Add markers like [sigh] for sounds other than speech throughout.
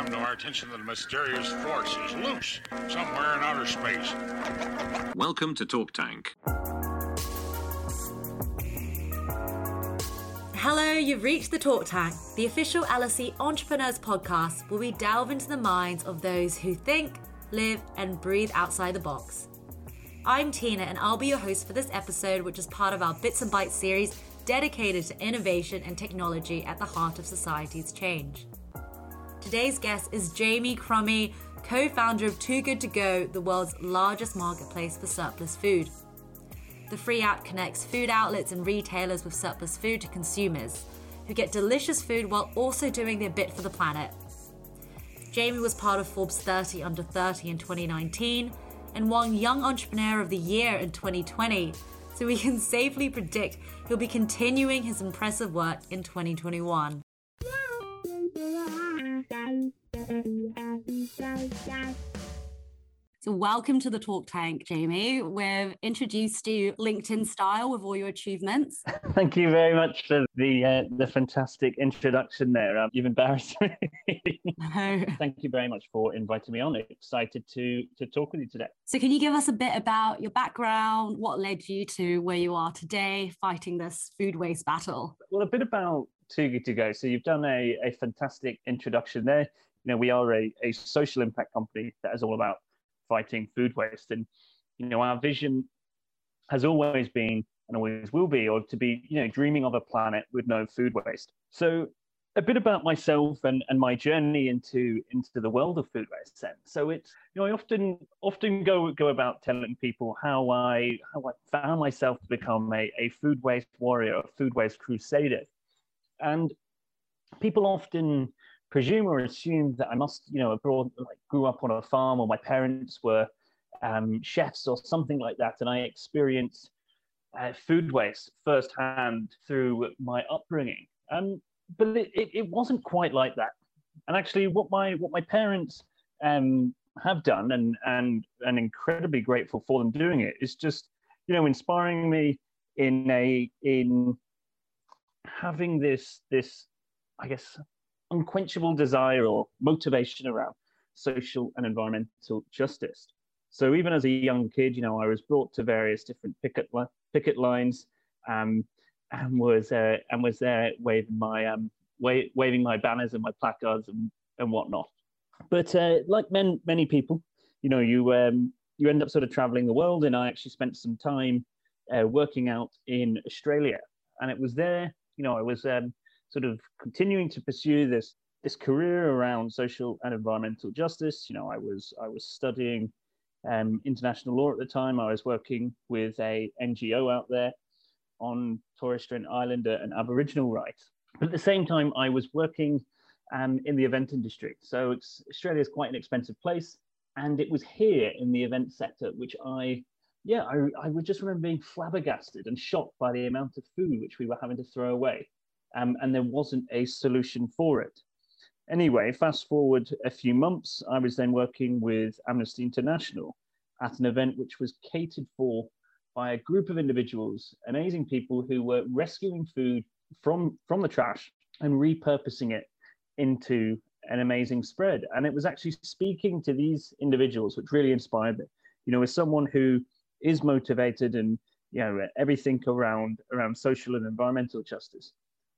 come to our attention that a mysterious force is loose somewhere in outer space. Welcome to Talk Tank. Hello, you've reached the Talk Tank, the official LSE Entrepreneurs podcast where we delve into the minds of those who think, live, and breathe outside the box. I'm Tina, and I'll be your host for this episode, which is part of our Bits and Bytes series dedicated to innovation and technology at the heart of society's change. Today's guest is Jamie Crummie, co founder of Too Good To Go, the world's largest marketplace for surplus food. The free app connects food outlets and retailers with surplus food to consumers, who get delicious food while also doing their bit for the planet. Jamie was part of Forbes 30 Under 30 in 2019 and won Young Entrepreneur of the Year in 2020, so we can [laughs] safely predict he'll be continuing his impressive work in 2021. So, welcome to the Talk Tank, Jamie. We've introduced you LinkedIn style with all your achievements. [laughs] Thank you very much for the uh, the fantastic introduction there. Um, you've embarrassed me. [laughs] No. Thank you very much for inviting me on. Excited to to talk with you today. So, can you give us a bit about your background? What led you to where you are today, fighting this food waste battle? Well, a bit about Too Good to Go. So, you've done a, a fantastic introduction there. You know, we are a, a social impact company that is all about fighting food waste. And, you know, our vision has always been and always will be, or to be, you know, dreaming of a planet with no food waste. So a bit about myself and, and my journey into into the world of food waste then. So it's you know I often often go go about telling people how I how I found myself to become a, a food waste warrior, a food waste crusader. And people often presume or assume that I must, you know, abroad, like grew up on a farm or my parents were um, chefs or something like that, and I experienced uh, food waste firsthand through my upbringing. Um, but it, it, it, wasn't quite like that. And actually, what my what my parents um, have done, and and and incredibly grateful for them doing it, is just you know inspiring me in a in having this this I guess unquenchable desire or motivation around social and environmental justice. So even as a young kid, you know, I was brought to various different picket li- picket lines, um, and was uh, and was there waving my um, wa- waving my banners and my placards and, and whatnot. But uh, like men, many people, you know, you um, you end up sort of traveling the world, and I actually spent some time uh, working out in Australia, and it was there, you know, I was um, sort of continuing to pursue this this career around social and environmental justice. You know, I was I was studying um, international law at the time. I was working with a NGO out there on Torres Strait Islander and Aboriginal rights. But at the same time, I was working um, in the event industry. So Australia is quite an expensive place, and it was here in the event sector which I yeah, I, I would just remember being flabbergasted and shocked by the amount of food which we were having to throw away um, and there wasn't a solution for it. Anyway, fast forward a few months, I was then working with Amnesty International at an event which was catered for by a group of individuals, amazing people who were rescuing food from, from the trash and repurposing it into an amazing spread. And it was actually speaking to these individuals which really inspired me. You know, as someone who is motivated and you know everything around around social and environmental justice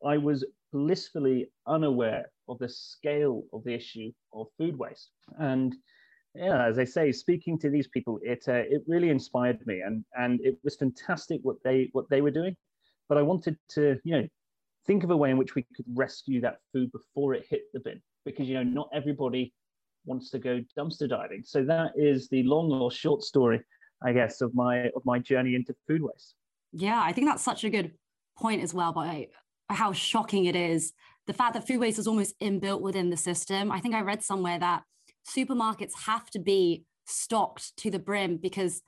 I was blissfully unaware of the scale of the issue of food waste. And yeah, as I say, speaking to these people, it uh, it really inspired me, and and it was fantastic what they what they were doing. But I wanted to, you know, think of a way in which we could rescue that food before it hit the bin, because you know not everybody wants to go dumpster diving. So that is the long or short story, I guess, of my of my journey into food waste. Yeah, I think that's such a good point as well. I, how shocking it is. The fact that food waste is almost inbuilt within the system. I think I read somewhere that supermarkets have to be stocked to the brim because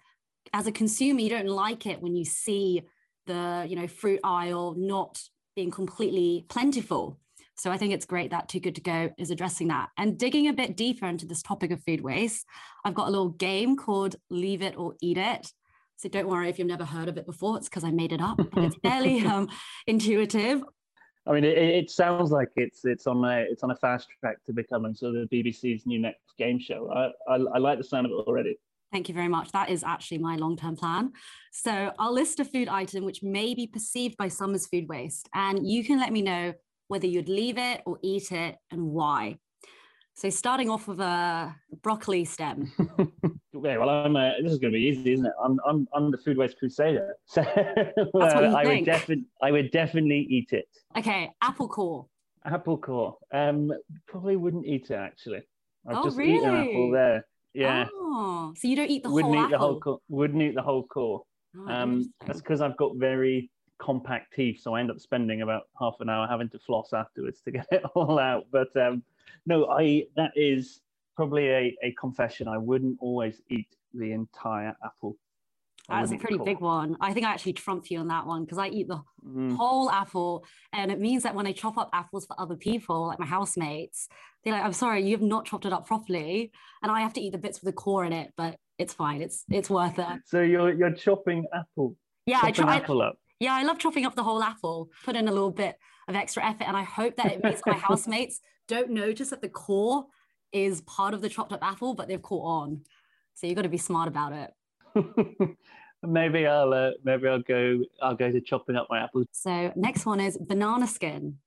as a consumer, you don't like it when you see the, you know, fruit aisle not being completely plentiful. So I think it's great that Too Good to Go is addressing that. And digging a bit deeper into this topic of food waste, I've got a little game called Leave It or Eat It. So don't worry if you've never heard of it before, it's because I made it up. But it's fairly [laughs] um, intuitive. I mean, it, it sounds like it's it's on a it's on a fast track to becoming sort of the BBC's new next game show. I, I, I like the sound of it already. Thank you very much. That is actually my long term plan. So I'll list a food item which may be perceived by some as food waste, and you can let me know whether you'd leave it or eat it and why. So starting off with a broccoli stem. [laughs] okay, well, I'm, uh, this is going to be easy, isn't it? I'm, I'm, I'm the food waste crusader, [laughs] so uh, I would definitely, I would definitely eat it. Okay, apple core. Apple core. Um, probably wouldn't eat it actually. I've oh, just really? eaten apple there. Yeah. Oh, so you don't eat the wouldn't whole eat the whole core. Wouldn't eat the whole core. Oh, Um, that's because I've got very compact teeth, so I end up spending about half an hour having to floss afterwards to [laughs] get it all out. But um, no, I that is probably a, a confession. I wouldn't always eat the entire apple. I That's a pretty core. big one. I think I actually trumped you on that one because I eat the Mm. whole apple. And it means that when I chop up apples for other people, like my housemates, they're like, I'm sorry, you've not chopped it up properly. And I have to eat the bits with the core in it, but it's fine. It's it's worth it. So you're you're chopping apple, Yeah, I chopping try. apple up. Yeah, I love chopping up the whole apple, put in a little bit of extra effort. And I hope that it means my [laughs] housemates don't notice that the core is part of the chopped up apple, but they've caught on. So you've got to be smart about it. [laughs] maybe I'll uh, maybe I'll go I'll go to chopping up my apples. So next one is banana skin.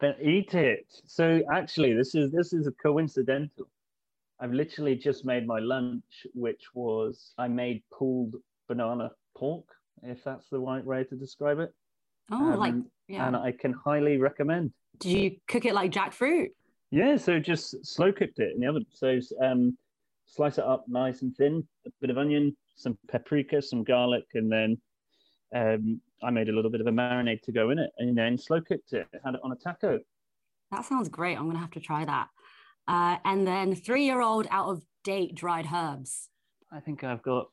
Then eat it. So actually, this is this is a coincidental. I've literally just made my lunch, which was I made pulled banana pork, if that's the right way to describe it. Oh, like Um, yeah. And I can highly recommend. Did you cook it like jackfruit? Yeah, so just slow cooked it in the oven. So um, slice it up nice and thin, a bit of onion, some paprika, some garlic, and then um, I made a little bit of a marinade to go in it, and then slow cooked it. Had it on a taco. That sounds great. I'm gonna have to try that. Uh, and then three-year-old out of date dried herbs. I think I've got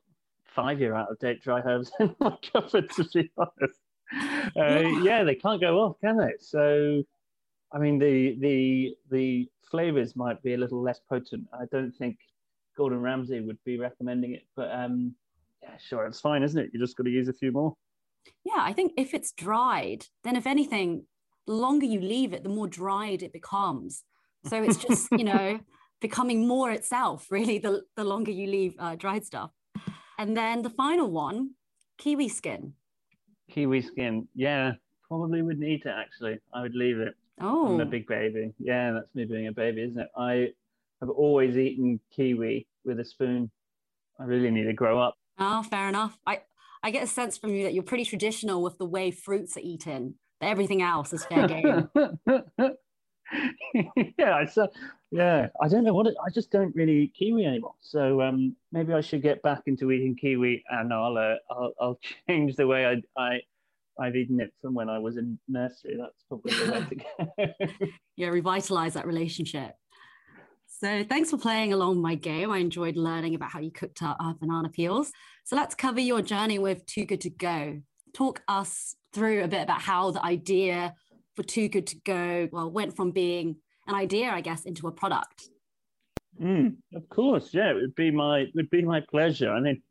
five year out of date dry herbs [laughs] in my cupboard, to be honest. Uh, yeah, they can't go off, can they? So, I mean, the the the flavors might be a little less potent. I don't think Gordon Ramsay would be recommending it, but um, yeah, sure, it's fine, isn't it? You just got to use a few more. Yeah, I think if it's dried, then if anything, the longer you leave it, the more dried it becomes. So it's just you [laughs] know becoming more itself. Really, the the longer you leave uh, dried stuff. And then the final one, kiwi skin. Kiwi skin, yeah, probably wouldn't eat it. Actually, I would leave it. Oh, I'm a big baby. Yeah, that's me being a baby, isn't it? I have always eaten kiwi with a spoon. I really need to grow up. oh, fair enough. I I get a sense from you that you're pretty traditional with the way fruits are eaten. But everything else is fair game. [laughs] [laughs] yeah, so yeah, I don't know what it, I just don't really eat kiwi anymore. So um, maybe I should get back into eating kiwi, and I'll uh, I'll, I'll [laughs] change the way I I I've eaten it from when I was in nursery. That's probably the way to go. [laughs] yeah, revitalize that relationship. So thanks for playing along my game. I enjoyed learning about how you cooked up banana peels. So let's cover your journey with Too Good to Go. Talk us through a bit about how the idea for Too Good to Go well went from being an idea, I guess, into a product. Mm, of course, yeah, it would be my it would be my pleasure. I mean,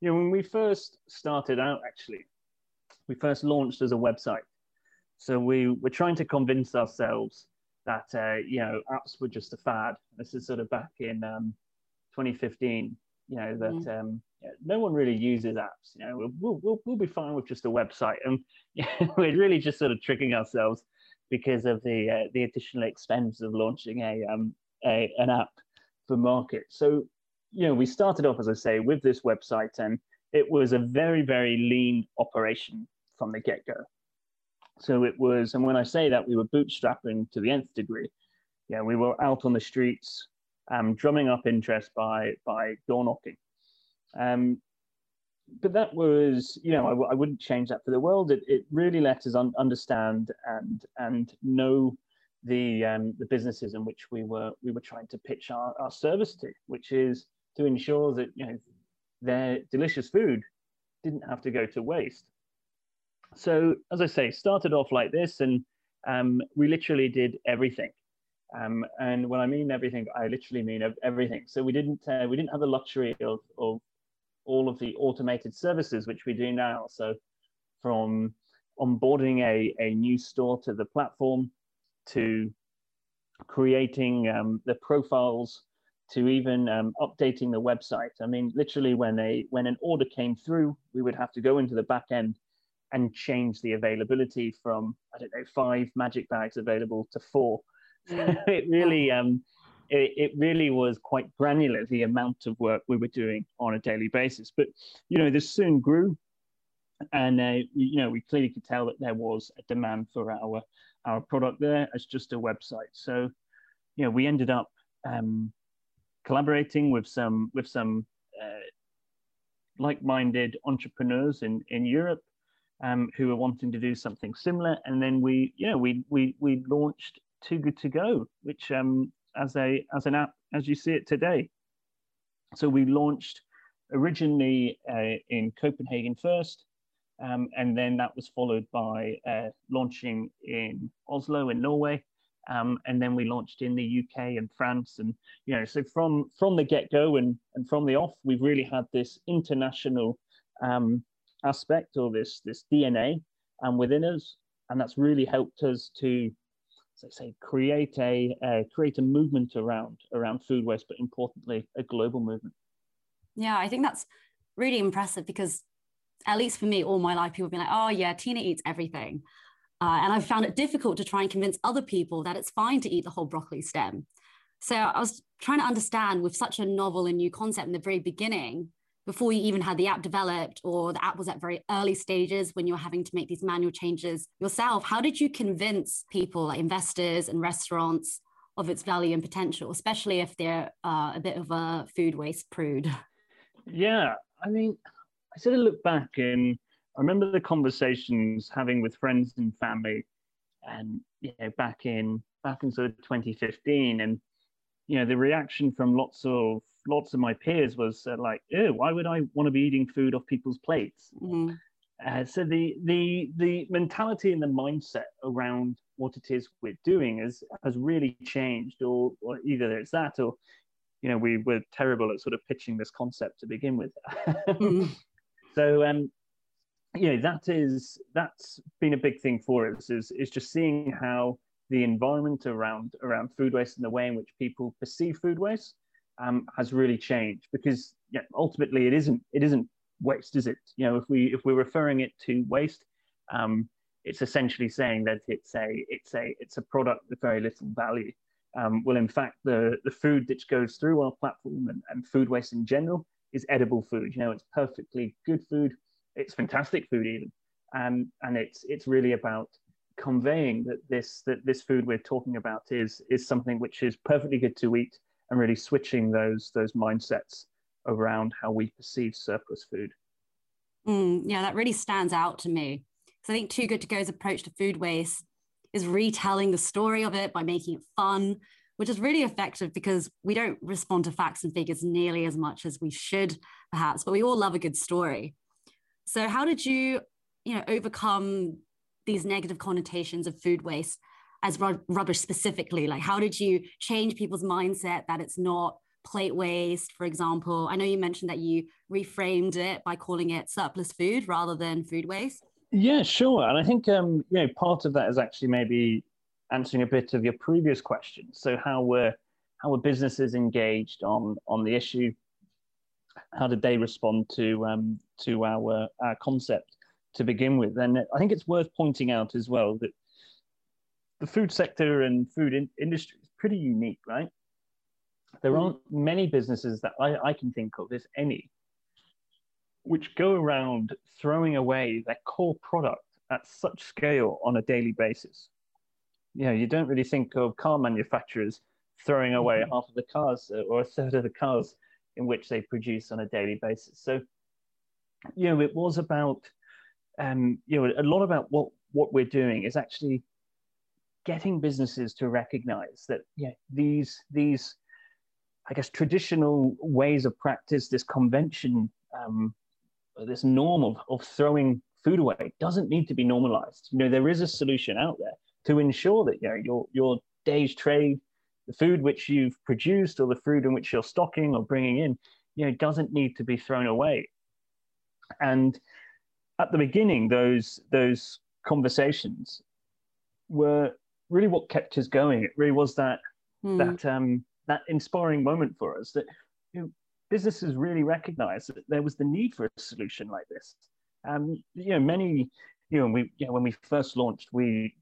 you know, when we first started out, actually, we first launched as a website. So we were trying to convince ourselves that uh, you know apps were just a fad. This is sort of back in um, 2015. You know that um, yeah, no one really uses apps. You know, we'll, we'll, we'll, be fine with just a website, and [laughs] we're really just sort of tricking ourselves because of the uh, the additional expense of launching a um, a, an app for market. So, you know, we started off, as I say, with this website, and it was a very, very lean operation from the get go. So it was, and when I say that, we were bootstrapping to the nth degree. Yeah, we were out on the streets, um, drumming up interest by by door knocking. Um, but that was, you know, I w- I wouldn't change that for the world. It, it really let us un- understand and and know the um, the businesses in which we were we were trying to pitch our, our service to, which is to ensure that you know their delicious food didn't have to go to waste. So as I say, started off like this, and um, we literally did everything. Um, and when I mean everything, I literally mean everything. So we didn't uh, we didn't have the luxury of of all of the automated services which we do now. So from onboarding a, a new store to the platform to creating um, the profiles to even um, updating the website. I mean, literally, when a when an order came through, we would have to go into the back end and change the availability from I don't know five magic bags available to four. Mm. [laughs] it really um, it, it really was quite granular the amount of work we were doing on a daily basis. But you know, this soon grew, and uh, you know, we clearly could tell that there was a demand for our our product there as just a website. So, you know, we ended up um, collaborating with some with some uh, like-minded entrepreneurs in in Europe um, who were wanting to do something similar, and then we yeah we we we launched Too Good to Go, which um, as a as an app as you see it today. So we launched originally uh, in Copenhagen first, um, and then that was followed by uh, launching in Oslo in Norway, um, and then we launched in the UK and France, and you know, so from from the get go and and from the off, we've really had this international um, aspect or this this DNA um, within us, and that's really helped us to, I say, create a uh, create a movement around around food waste, but importantly, a global movement. Yeah, I think that's really impressive because, at least for me, all my life, people have been like, "Oh yeah, Tina eats everything." Uh, and I've found it difficult to try and convince other people that it's fine to eat the whole broccoli stem. So I was trying to understand with such a novel and new concept in the very beginning, before you even had the app developed or the app was at very early stages when you were having to make these manual changes yourself, how did you convince people, like investors and restaurants, of its value and potential, especially if they're uh, a bit of a food waste prude? Yeah, I mean, I sort of look back and I remember the conversations having with friends and family, and you know, back in back in sort of 2015, and you know, the reaction from lots of lots of my peers was uh, like, "Oh, why would I want to be eating food off people's plates?" Mm-hmm. Uh, so the the the mentality and the mindset around what it is we're doing has has really changed, or, or either it's that, or you know, we were terrible at sort of pitching this concept to begin with. [laughs] mm-hmm. So um, you know that is that's been a big thing for us is is just seeing how the environment around around food waste and the way in which people perceive food waste um, has really changed because yeah, ultimately it isn't it isn't waste is it? You know if we if we're referring it to waste um, it's essentially saying that it's a it's a it's a product with very little value. Um, well in fact the the food that goes through our platform and, and food waste in general is edible food. You know it's perfectly good food. It's fantastic food even, um, and it's it's really about conveying that this that this food we're talking about is is something which is perfectly good to eat, and really switching those those mindsets around how we perceive surplus food. Mm, yeah, that really stands out to me. So I think Too Good to Go's approach to food waste is retelling the story of it by making it fun, which is really effective because we don't respond to facts and figures nearly as much as we should, perhaps, but we all love a good story. So how did you, you know, overcome these negative connotations of food waste as rubbish specifically? Like how did you change people's mindset that it's not plate waste, for example? I know you mentioned that you reframed it by calling it surplus food rather than food waste. Yeah, sure. And I think um, you know, part of that is actually maybe answering a bit of your previous question. So how were how were businesses engaged on on the issue? how did they respond to um, to our our concept to begin with? And I think it's worth pointing out as well that the food sector and food in- industry is pretty unique, right? There aren't many businesses that I, I can think of, if any, which go around throwing away their core product at such scale on a daily basis. You know, you don't really think of car manufacturers throwing away mm-hmm. half of the cars or a third of the cars in which they produce on a daily basis. So, you know, it was about, um, you know, a lot about what what we're doing is actually getting businesses to recognize that yeah, these these I guess traditional ways of practice, this convention, um, this norm of, of throwing food away doesn't need to be normalized. You know, there is a solution out there to ensure that you know your your day's trade the food which you've produced or the food in which you're stocking or bringing in, you know, doesn't need to be thrown away. And at the beginning, those those conversations were really what kept us going. It really was that mm. that um, that inspiring moment for us that you know, businesses really recognized that there was the need for a solution like this. Um, you know, many, you know, we, you know, when we first launched, we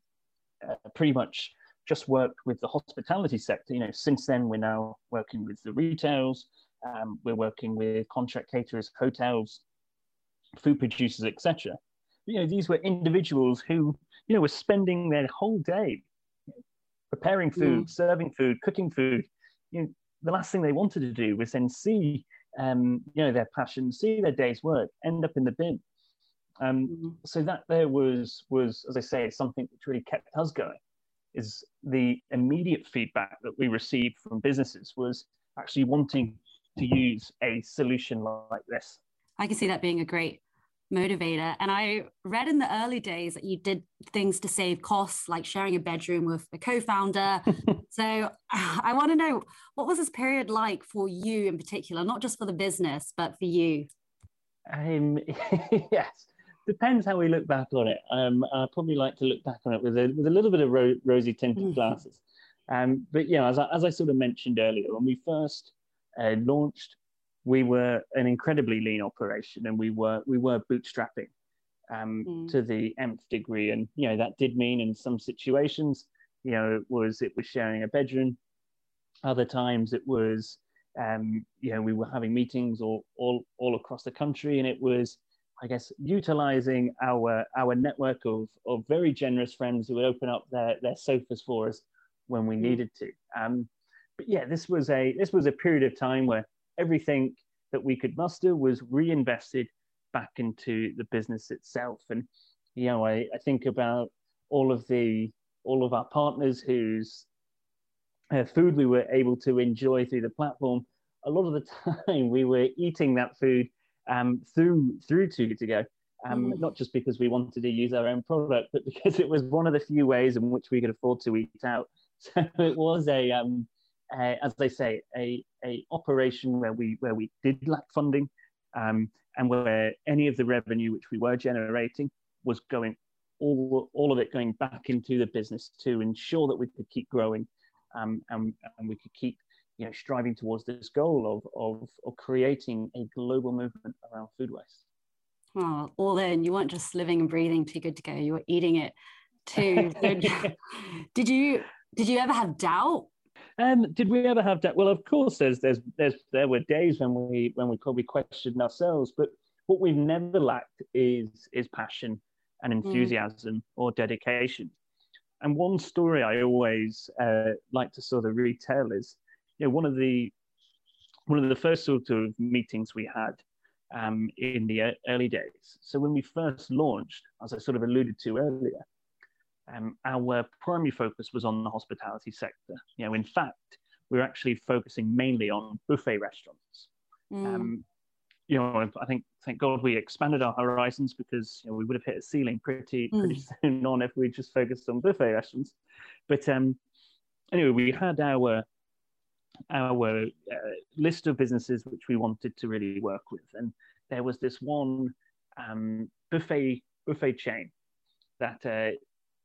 uh, pretty much just worked with the hospitality sector. You know, since then we're now working with the retails, um, we're working with contract caterers, hotels, food producers, etc. You know, these were individuals who, you know, were spending their whole day preparing food, mm. serving food, cooking food. You know, the last thing they wanted to do was then see, um, you know, their passion, see their day's work end up in the bin. Um, mm. So that there was was, as I say, something which really kept us going. Is the immediate feedback that we received from businesses was actually wanting to use a solution like this. I can see that being a great motivator. And I read in the early days that you did things to save costs, like sharing a bedroom with a co founder. [laughs] so [sighs] I want to know what was this period like for you in particular, not just for the business, but for you? Um, [laughs] yes, depends how we look back on it. Um, I probably like to look back on it with a, with a little bit of ro- rosy tinted mm-hmm. glasses. Um, but yeah, as I, as I sort of mentioned earlier, when we first uh, launched, we were an incredibly lean operation and we were we were bootstrapping um, mm. to the nth degree and you know that did mean in some situations you know it was it was sharing a bedroom other times it was um, you know we were having meetings all, all all across the country and it was i guess utilizing our our network of of very generous friends who would open up their their sofas for us when we mm. needed to um, but yeah this was a this was a period of time where everything that we could muster was reinvested back into the business itself. And you know, I, I think about all of the all of our partners whose uh, food we were able to enjoy through the platform. A lot of the [laughs] time, we were eating that food um, through through Good to Go. Um, mm. Not just because we wanted to use our own product, but because it was one of the few ways in which we could afford to eat out. [laughs] So it was a um, uh, as they say, a, a operation where we where we did lack funding, um, and where any of the revenue which we were generating was going all all of it going back into the business to ensure that we could keep growing, um, and and we could keep you know striving towards this goal of of, of creating a global movement around food waste. Oh, all in. You weren't just living and breathing too good to go. You were eating it too. [laughs] [laughs] did you did you ever have doubt um, did we ever have that? Well, of course, there's, there's, there's, there were days when we, when we probably questioned ourselves, but what we've never lacked is, is passion and hmm. enthusiasm mm. or dedication. And one story I always uh, like to sort of retell is, you know, one of the, one of the first sort of meetings we had um, in the early days. So when we first launched, as I sort of alluded to earlier, um, our primary focus was on the hospitality sector. You know, in fact, we are actually focusing mainly on buffet restaurants. Mm. Um, you know, I think thank God we expanded our horizons because you know, we would have hit a ceiling pretty mm. pretty soon [laughs] on if we just focused on buffet restaurants. But um, anyway, we had our our uh, list of businesses which we wanted to really work with, and there was this one um, buffet buffet chain that uh,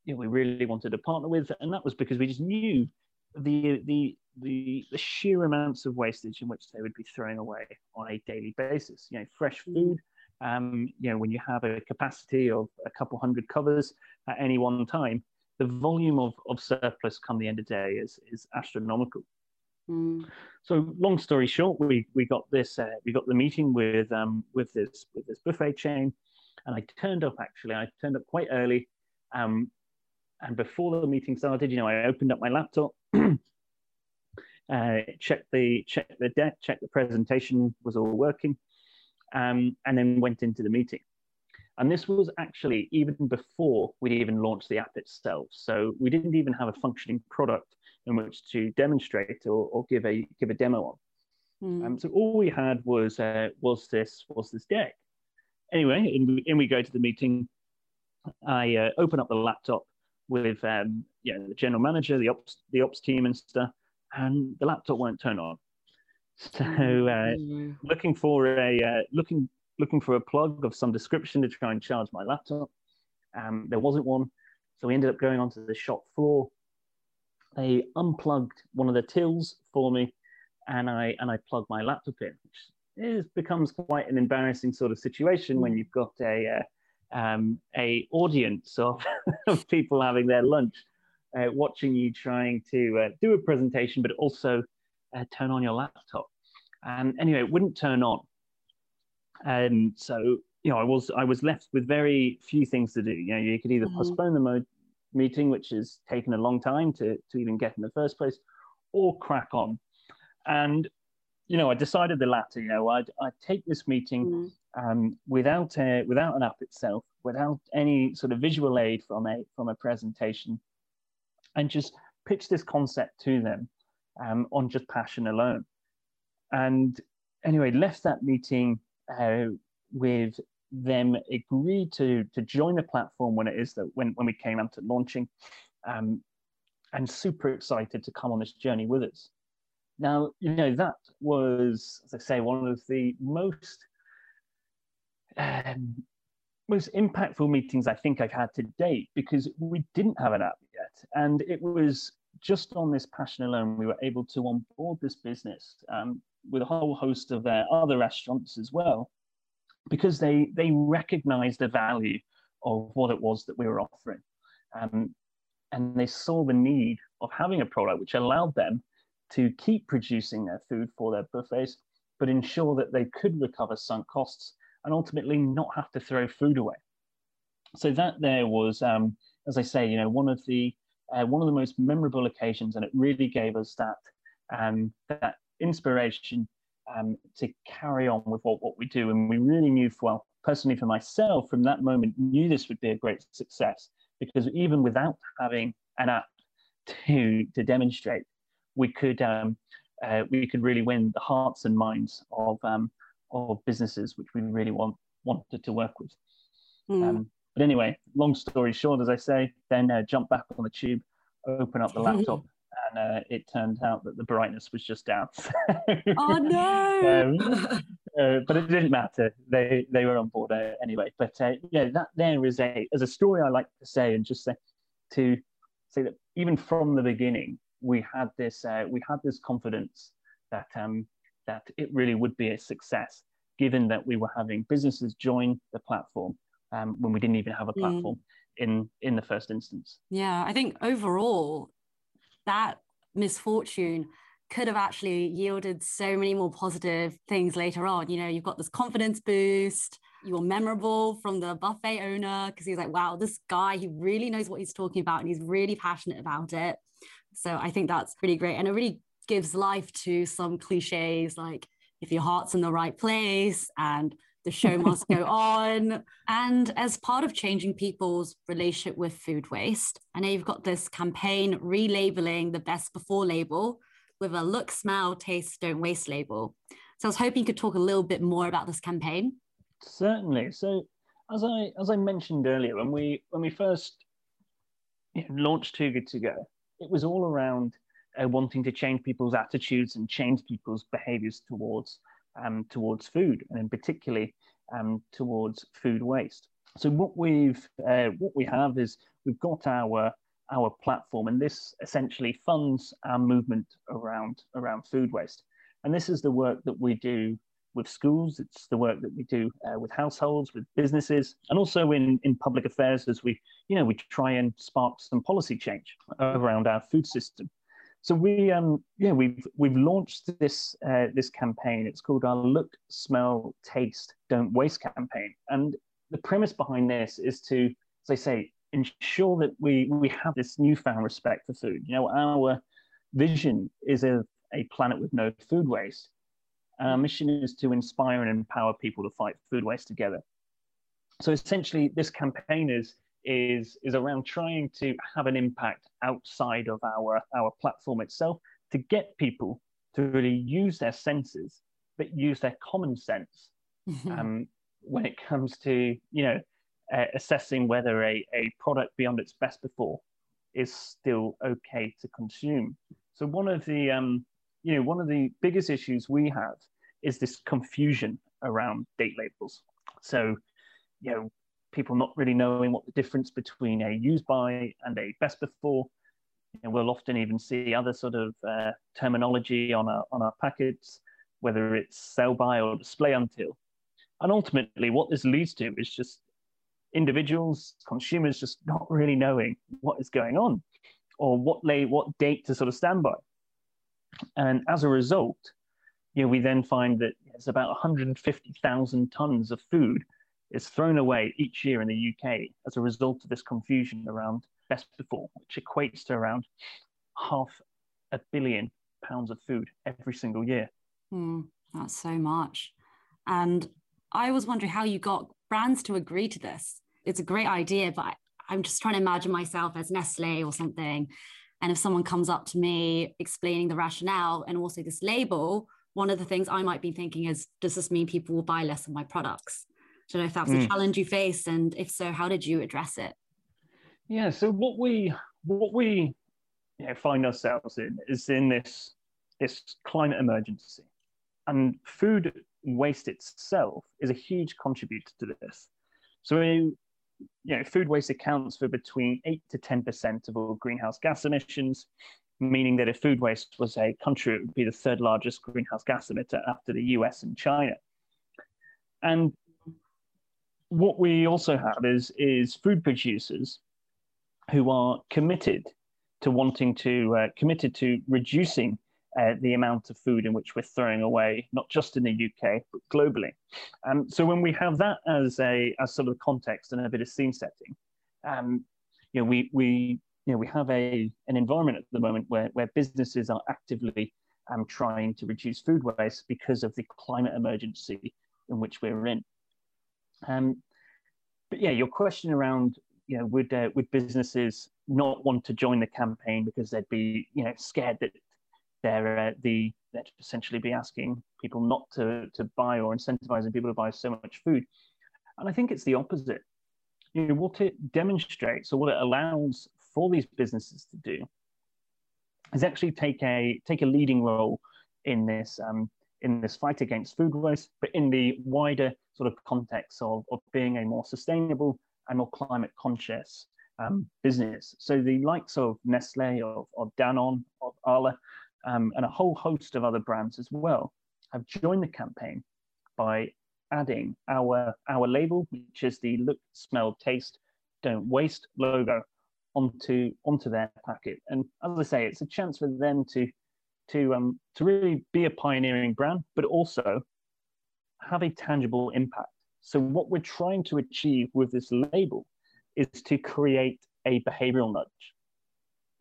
you know, we really wanted to partner with, and that was because we just knew the the the, the sheer amounts of wastage in which they would be throwing away on a daily basis. You know, fresh mm. food. Um, you know, when you have a capacity of a couple hundred covers at any one time, the volume of, of surplus come the end of the day is is astronomical. Mm. So, long story short, we we got this uh, we got the meeting with um with this with this buffet chain, and I turned up actually. I turned up quite early. Um, and before the meeting started, you know, I opened up my laptop, [clears throat] uh, checked the checked the deck, checked the presentation was all working, um, and then went into the meeting. And this was actually even before we'd even launched the app itself. So we didn't even have a functioning product in which to demonstrate or, or give a give a demo on. Mm. Um, so all we had was uh, was this was this deck. Anyway, in, in we go to the meeting. I uh, open up the laptop with um, yeah, the general manager, the ops, the ops team and stuff, and the laptop won't turn on. So uh, mm. looking for a uh, looking looking for a plug of some description to try and charge my laptop, Um, there wasn't one, so we ended up going onto the shop floor. They unplugged one of the tills for me, and I and I plugged my laptop in, which is, becomes quite an embarrassing sort of situation when you've got a uh, um, a audience of, of [laughs] people having their lunch, uh, watching you trying to uh, do a presentation, but also uh, turn on your laptop. And anyway, it wouldn't turn on. And so, you know, I was I was left with very few things to do. You know, you could either mm-hmm. postpone the meeting, which has taken a long time to to even get in the first place, or crack on. And you know, I decided the latter. You know, I'd I'd take this meeting mm-hmm. Um, without a, without an app itself, without any sort of visual aid from a from a presentation, and just pitch this concept to them um, on just passion alone. And anyway, left that meeting uh, with them agreed to to join the platform when it is that when when we came out to launching, um, and super excited to come on this journey with us. Now, you know that was, as I say, one of the most um, most impactful meetings I think I've had to date because we didn't have an app yet, and it was just on this passion alone we were able to onboard this business um, with a whole host of their other restaurants as well, because they they recognized the value of what it was that we were offering, um, and they saw the need of having a product which allowed them to keep producing their food for their buffets, but ensure that they could recover sunk costs and ultimately not have to throw food away. So that there was, um, as I say, you know, one of the uh, one of the most memorable occasions, and it really gave us that um, that inspiration um, to carry on with what, what we do. And we really knew, well, personally for myself, from that moment, knew this would be a great success because even without having an app to to demonstrate, we could um, uh, we could really win the hearts and minds of um, of businesses which we really want wanted to work with. Mm. Um, but anyway, long story short, as I say, then uh, jump back on the tube, open up the [laughs] laptop, and uh, it turned out that the brightness was just down. [laughs] oh no! um, uh, but it didn't matter. They they were on board uh, anyway. But uh, yeah, that there is a as a story I like to say, and just say to say that even from the beginning, we had this uh, we had this confidence that um, that it really would be a success, given that we were having businesses join the platform um, when we didn't even have a mm. platform mm. in in the first instance. Yeah, I think overall that misfortune could have actually yielded so many more positive things later on. You know, you've got this confidence boost. You're memorable from the buffet owner because he's like, wow, this guy, he really knows what he's talking about and he's really passionate about it. So I think that's pretty great. And it really gives life to some cliches like if your heart's in the right place and the show [laughs] must go on. And as part of changing people's relationship with food waste, I know you've got this campaign relabeling the best before label with a look, smell, taste, don't waste label. So I was hoping you could talk a little bit more about this campaign. Certainly. So as I as I mentioned earlier, when we when we first launched Too Good to Go, it was all around uh, wanting to change people's attitudes and change people's behaviors towards um, towards food, and in particularly um, towards food waste. So what we've uh, what we have is we've got our our platform, and this essentially funds our movement around around food waste. And this is the work that we do with schools. It's the work that we do uh, with households, with businesses, and also in, in public affairs as we, you know, we try and spark some policy change around our food system. So we, um, yeah, we've we've launched this uh, this campaign. It's called our Look, Smell, Taste, Don't Waste campaign, and the premise behind this is to, as I say, ensure that we we have this newfound respect for food. You know, our vision is a, a planet with no food waste. Our mission is to inspire and empower people to fight food waste together. So essentially, this campaign is is is around trying to have an impact outside of our our platform itself to get people to really use their senses but use their common sense um, when it comes to you know uh, assessing whether a, a product beyond its best before is still okay to consume. So one of the um, you know one of the biggest issues we have is this confusion around date labels. So you know people not really knowing what the difference between a use by and a best before. Know, we'll often even see other sort of uh, terminology on our on our packets, whether it's sell by or display until. And ultimately, what this leads to is just individuals, consumers, just not really knowing what is going on, or what lay what date to sort of stand by. And as a result, you know, we then find that it's about 150,000 tons of food is thrown away each year in the UK as a result of this confusion around best before, which equates to around half a billion pounds of food every single year. Mm, that's so much. And I was wondering how you got brands to agree to this. It's a great idea, but I'm just trying to imagine myself as Nestle or something. And if someone comes up to me explaining the rationale and also this label, one of the things I might be thinking is, does this mean people will buy less of my products? Don't know if that was mm. a challenge you faced, and if so, how did you address it? Yeah, so what we what we you know, find ourselves in is in this this climate emergency, and food waste itself is a huge contributor to this. So, you know, food waste accounts for between eight to ten percent of all greenhouse gas emissions, meaning that if food waste was a country, it would be the third largest greenhouse gas emitter after the US and China. And what we also have is is food producers who are committed to wanting to uh, committed to reducing uh, the amount of food in which we're throwing away, not just in the UK but globally. Um, so when we have that as a as sort of context and a bit of scene setting, um, you know, we we you know we have a an environment at the moment where where businesses are actively um, trying to reduce food waste because of the climate emergency in which we're in. Um, but yeah, your question around you know would uh, would businesses not want to join the campaign because they'd be you know scared that they're uh, the they'd essentially be asking people not to to buy or incentivizing people to buy so much food, and I think it's the opposite. You know what it demonstrates or what it allows for these businesses to do is actually take a take a leading role in this um, in this fight against food waste, but in the wider sort of context of, of being a more sustainable and more climate conscious um, business. So the likes of Nestle, of, of Danone, of Arla, um, and a whole host of other brands as well have joined the campaign by adding our our label, which is the look, smell, taste, don't waste logo onto onto their packet. And as I say, it's a chance for them to to um, to really be a pioneering brand, but also have a tangible impact. So what we're trying to achieve with this label is to create a behavioral nudge.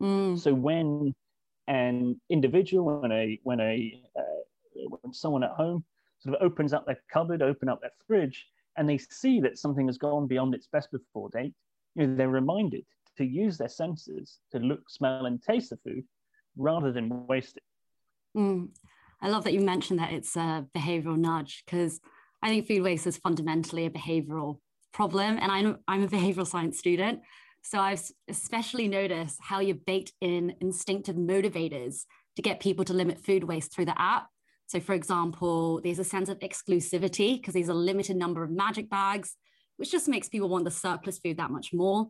Mm. So when an individual, when a when a uh, when someone at home sort of opens up their cupboard, open up their fridge, and they see that something has gone beyond its best before date, you know, they're reminded to use their senses to look, smell, and taste the food rather than waste it. Mm. I love that you mentioned that it's a behavioral nudge because I think food waste is fundamentally a behavioral problem. And I'm, I'm a [laughs] behavioral science student. So I've especially noticed how you baked in instinctive motivators to get people to limit food waste through the app. So, for example, there's a sense of exclusivity because there's a limited number of magic bags, which just makes people want the surplus food that much more.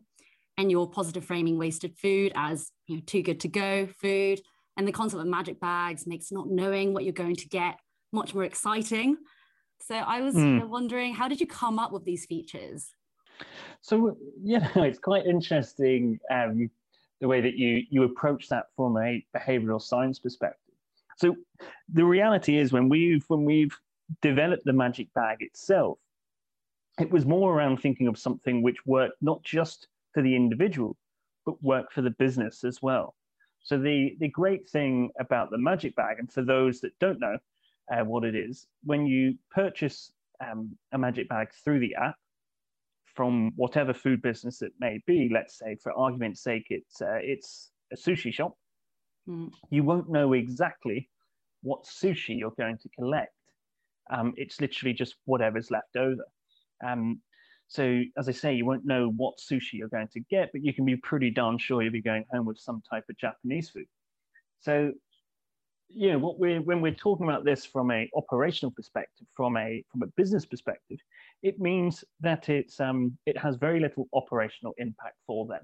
And you're positive framing wasted food as you know, too good to go food and the concept of magic bags makes not knowing what you're going to get much more exciting. So I was mm. wondering, how did you come up with these features? So you know, [laughs] it's quite interesting um, the way that you you approach that from a behavioral science perspective. So the reality is when we've when we've developed the magic bag itself, it was more around thinking of something which worked not just for the individual, but worked for the business as well. So the the great thing about the Magic Bag, and for those that don't know uh, what it is, when you purchase um, a Magic Bag through the app from whatever food business it may be, let's say for argument's sake, it's uh, it's a sushi shop. Mm. You won't know exactly what sushi you're going to collect. Um, it's literally just whatever's left over. Um, so, as I say, you won't know what sushi you're going to get, but you can be pretty darn sure you'll be going home with some type of Japanese food. So, you know what we're when we're talking about this from a operational perspective, from a from a business perspective, it means that it's um, it has very little operational impact for them.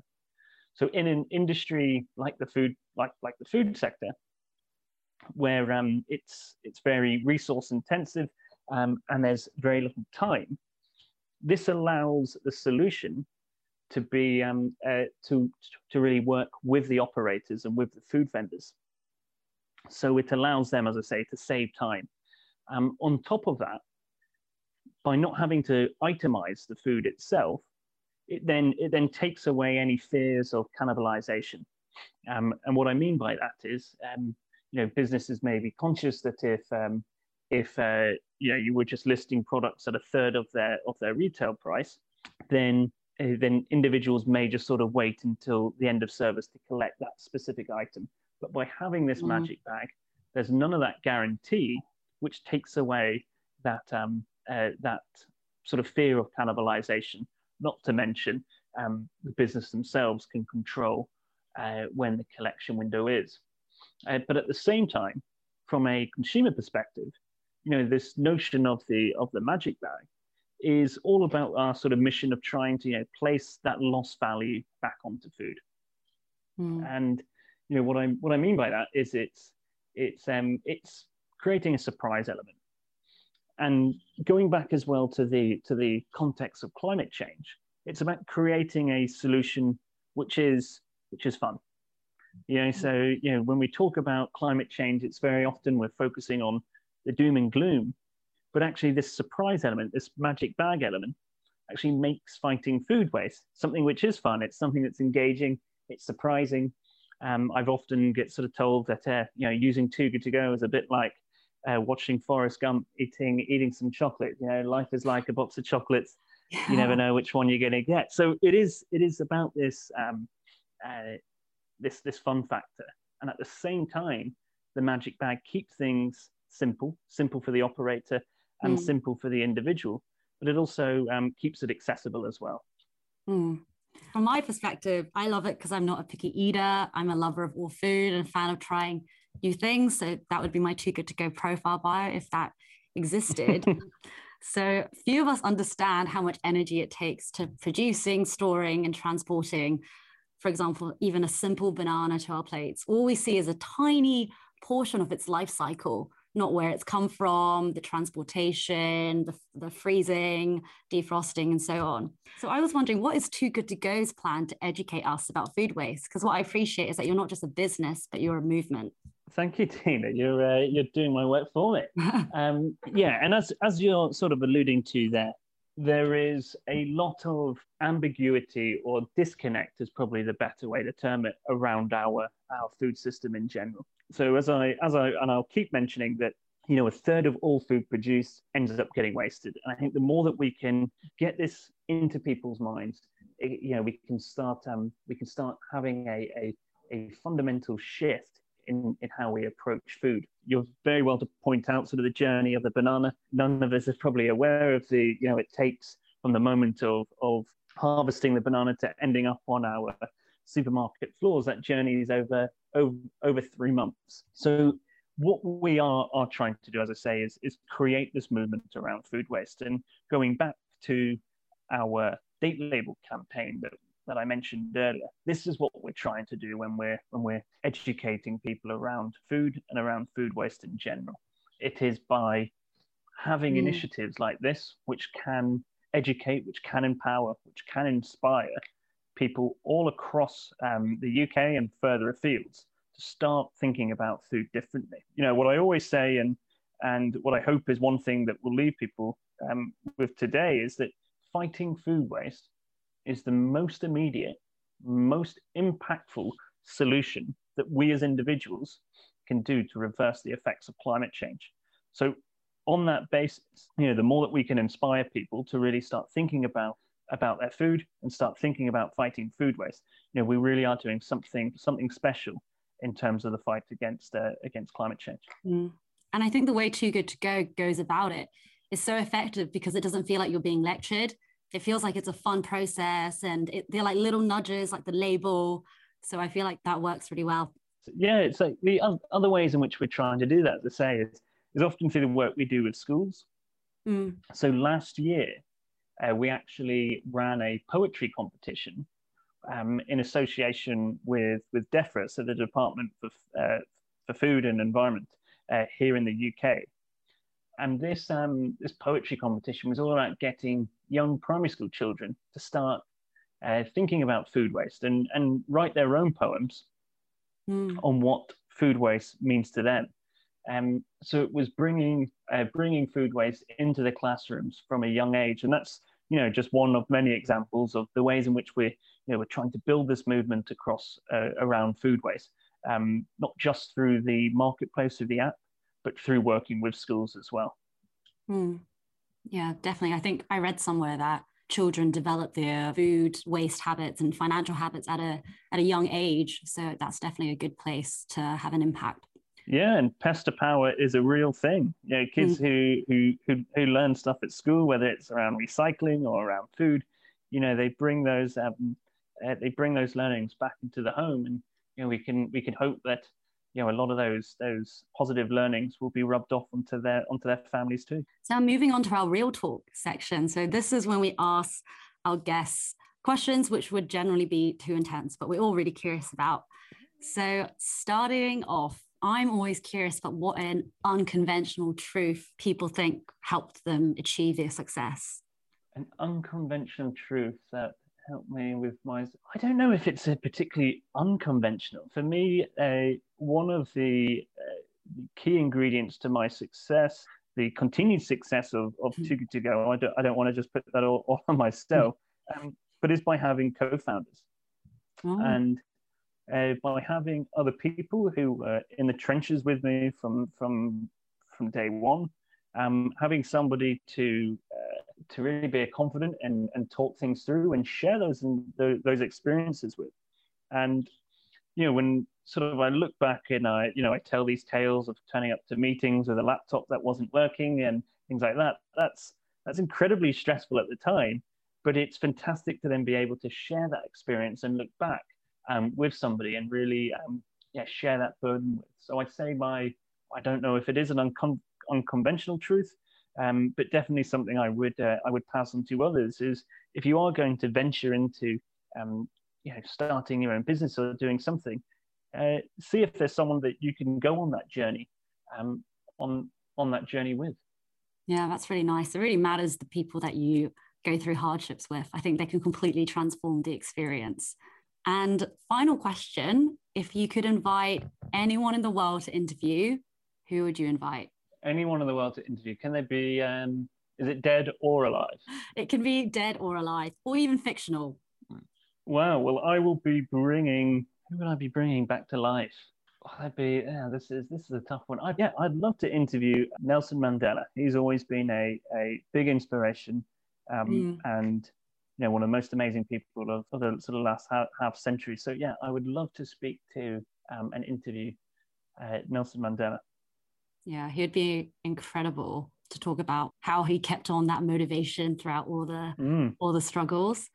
So in an industry like the food like like the food sector, where um, it's it's very resource intensive um, and there's very little time, this allows the solution to be um, uh, to to really work with the operators and with the food vendors. So it allows them, as I say, to save time. Um, on top of that, by not having to itemize the food itself, it then it then takes away any fears of cannibalization. Um, and what I mean by that is, um, you know, businesses may be conscious that if um, if uh, you know you were just listing products at a third of their of their retail price, then uh, then individuals may just sort of wait until the end of service to collect that specific item. But by having this mm. magic bag, there's none of that guarantee, which takes away that um, uh, that sort of fear of cannibalization. Not to mention, um, the business themselves can control uh, when the collection window is. Uh, but at the same time, from a consumer perspective, you know, this notion of the of the magic bag is all about our sort of mission of trying to you know place that lost value back onto food. Mm. And you know what I what I mean by that is it's it's um it's creating a surprise element. And going back as well to the to the context of climate change, it's about creating a solution which is which is fun. You know, so you know when we talk about climate change, it's very often we're focusing on the doom and gloom, but actually, this surprise element, this magic bag element, actually makes fighting food waste something which is fun. It's something that's engaging. It's surprising. Um, I've often get sort of told that uh, you know using Too Good to Go is a bit like uh, watching Forrest Gump eating eating some chocolate. You know, life is like a box of chocolates. Yeah. You never know which one you're going to get. So it is it is about this um, uh, this this fun factor, and at the same time, the magic bag keeps things simple, simple for the operator, and mm. simple for the individual, but it also um, keeps it accessible as well. Mm. From my perspective, I love it because I'm not a picky eater. I'm a lover of all food and a fan of trying new things. So that would be my too good to go profile bio if that existed. [laughs] so few of us understand how much energy it takes to producing, storing, and transporting. For example, even a simple banana to our plates. All we see is a tiny portion of its life cycle not where it's come from, the transportation, the, the freezing, defrosting, and so on. So I was wondering, what is Too Good to Go's plan to educate us about food waste? Because what I appreciate is that you're not just a business, but you're a movement. Thank you, Tina. You're uh, you're doing my work for me. [laughs] um, yeah, and as as you're sort of alluding to there, there is a lot of ambiguity or disconnect is probably the better way to term it around our our food system in general so as I as I and I'll keep mentioning that you know a third of all food produced ends up getting wasted. And I think the more that we can get this into people's minds, it, you know, we can start um, we can start having a, a a fundamental shift in, in how we approach food. You're very well to point out sort of the journey of the banana. None of us are probably aware of the, you know, it takes from the moment of, of harvesting the banana to ending up on our supermarket floors. That journey is over over, over three months. So what we are, are trying to do, as I say, is, is create this movement around food waste. And going back to our date label campaign that, that I mentioned earlier, this is what we're trying to do when we're when we're educating people around food and around food waste in general. It is by having mm. initiatives like this, which can educate, which can empower, which can inspire people all across um, the UK and further afield to start thinking about food differently. You know, what I always say, and and what I hope is one thing that will leave people um, with today is that fighting food waste is the most immediate, most impactful solution that we as individuals can do to reverse the effects of climate change. So, on that basis, you know, the more that we can inspire people to really start thinking about about their food and start thinking about fighting food waste, you know, we really are doing something something special in terms of the fight against uh, against climate change. Mm. And I think the way Too Good to Go goes about it is so effective because it doesn't feel like you're being lectured. It feels like it's a fun process, and it, they're like little nudges, like the label. So I feel like that works really well. yeah, it's like the other ways in which we're trying to do that, I say, is, is often through the work we do with schools. Mm. So last year, uh, we actually ran a poetry competition um, in association with with DEFRA, so the Department for uh, for Food and Environment uh, here in the UK. And this um, this poetry competition was all about getting young primary school children to start uh, thinking about food waste and and write their own poems Mm. on what food waste means to them. Um, so it was bringing uh, bringing food waste into the classrooms from a young age, and that's you know just one of many examples of the ways in which we're you know we're trying to build this movement across uh, around food waste, um, not just through the marketplace of the app, but through working with schools as well. Mm. Yeah, definitely. I think I read somewhere that children develop their food waste habits and financial habits at a at a young age. So that's definitely a good place to have an impact. Yeah, and pester power is a real thing. You know, kids who, who who who learn stuff at school, whether it's around recycling or around food, you know, they bring those um, uh, they bring those learnings back into the home, and you know, we can we can hope that you know a lot of those those positive learnings will be rubbed off onto their onto their families too. So moving on to our real talk section. So this is when we ask our guests questions which would generally be too intense, but we're all really curious about. So starting off, I'm always curious about what an unconventional truth people think helped them achieve their success. An unconventional truth that helped me with my. I don't know if it's a particularly unconventional. For me, uh, one of the, uh, key ingredients to my success, the continued success of, of Too Good To Go, I don't, I don't want to just put that all, all on myself, um, but is by having co founders. Oh, And uh, by having other people who were in the trenches with me from from from day one, um, having somebody to uh, to really be confident and, and talk things through and share those those, those experiences with, and you know when sort of I look back and I you know I tell these tales of turning up to meetings with a laptop that wasn't working and things like that. That's that's incredibly stressful at the time, but it's fantastic to then be able to share that experience and look back um, with somebody and really um, yeah share that burden with. So I'd say my I don't know if it is an uncon- unconventional truth, um, but definitely something I would uh, I would pass on to others is if you are going to venture into um, you know starting your own business or doing something, uh, see if there's someone that you can go on that journey um, on on that journey with. Yeah, that's really nice. It really matters the people that you go through hardships with. I think they can completely transform the experience. And final question if you could invite anyone in the world to interview, who would you invite? Anyone in the world to interview? Can they be? Um, is it dead or alive? It can be dead or alive, or even fictional. Wow. Well, I will be bringing. Who would I be bringing back to life? Oh, that'd be. Yeah, this is this is a tough one. I, yeah, I'd love to interview Nelson Mandela. He's always been a a big inspiration, um, Mm. and you know one of the most amazing people of, of the sort of last half, half century. So yeah, I would love to speak to um, and interview uh, Nelson Mandela. Yeah, he'd be incredible to talk about how he kept on that motivation throughout all the Mm. all the struggles.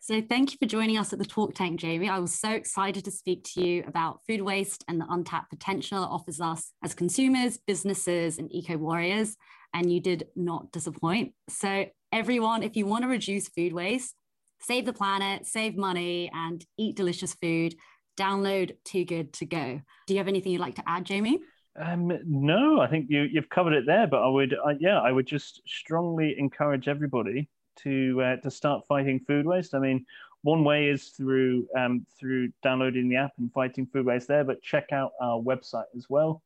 So thank you for joining us at the Talk Tank, Jamie. I was so excited to speak to you about food waste and the untapped potential it offers us as consumers, businesses, and eco warriors. And you did not disappoint. So everyone, if you want to reduce food waste, save the planet, save money, and eat delicious food, download Too Good to Go. Do you have anything you'd like to add, Jamie? Um, no, I think you you've covered it there. But I would, I, yeah, I would just strongly encourage everybody to uh, to start fighting food waste. I mean, one way is through um, through downloading the app and fighting food waste there. But check out our website as well,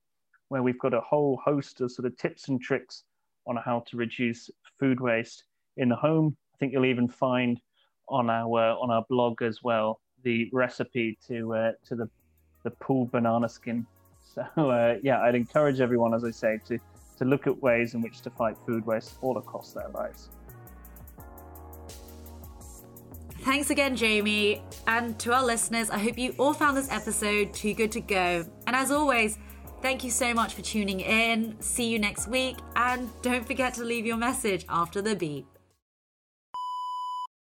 where we've got a whole host of sort of tips and tricks on how to reduce food waste in the home. I think you'll even find on our on our blog as well the recipe to uh, to the the pooled banana skin. [laughs] So uh, yeah, I'd encourage everyone, as I say, to to look at ways in which to fight food waste all across their lives. Thanks again, Jamie. And to our listeners, I hope you all found this episode too good to go. And as always, thank you so much for tuning in. See you next week. And don't forget to leave your message after the beep.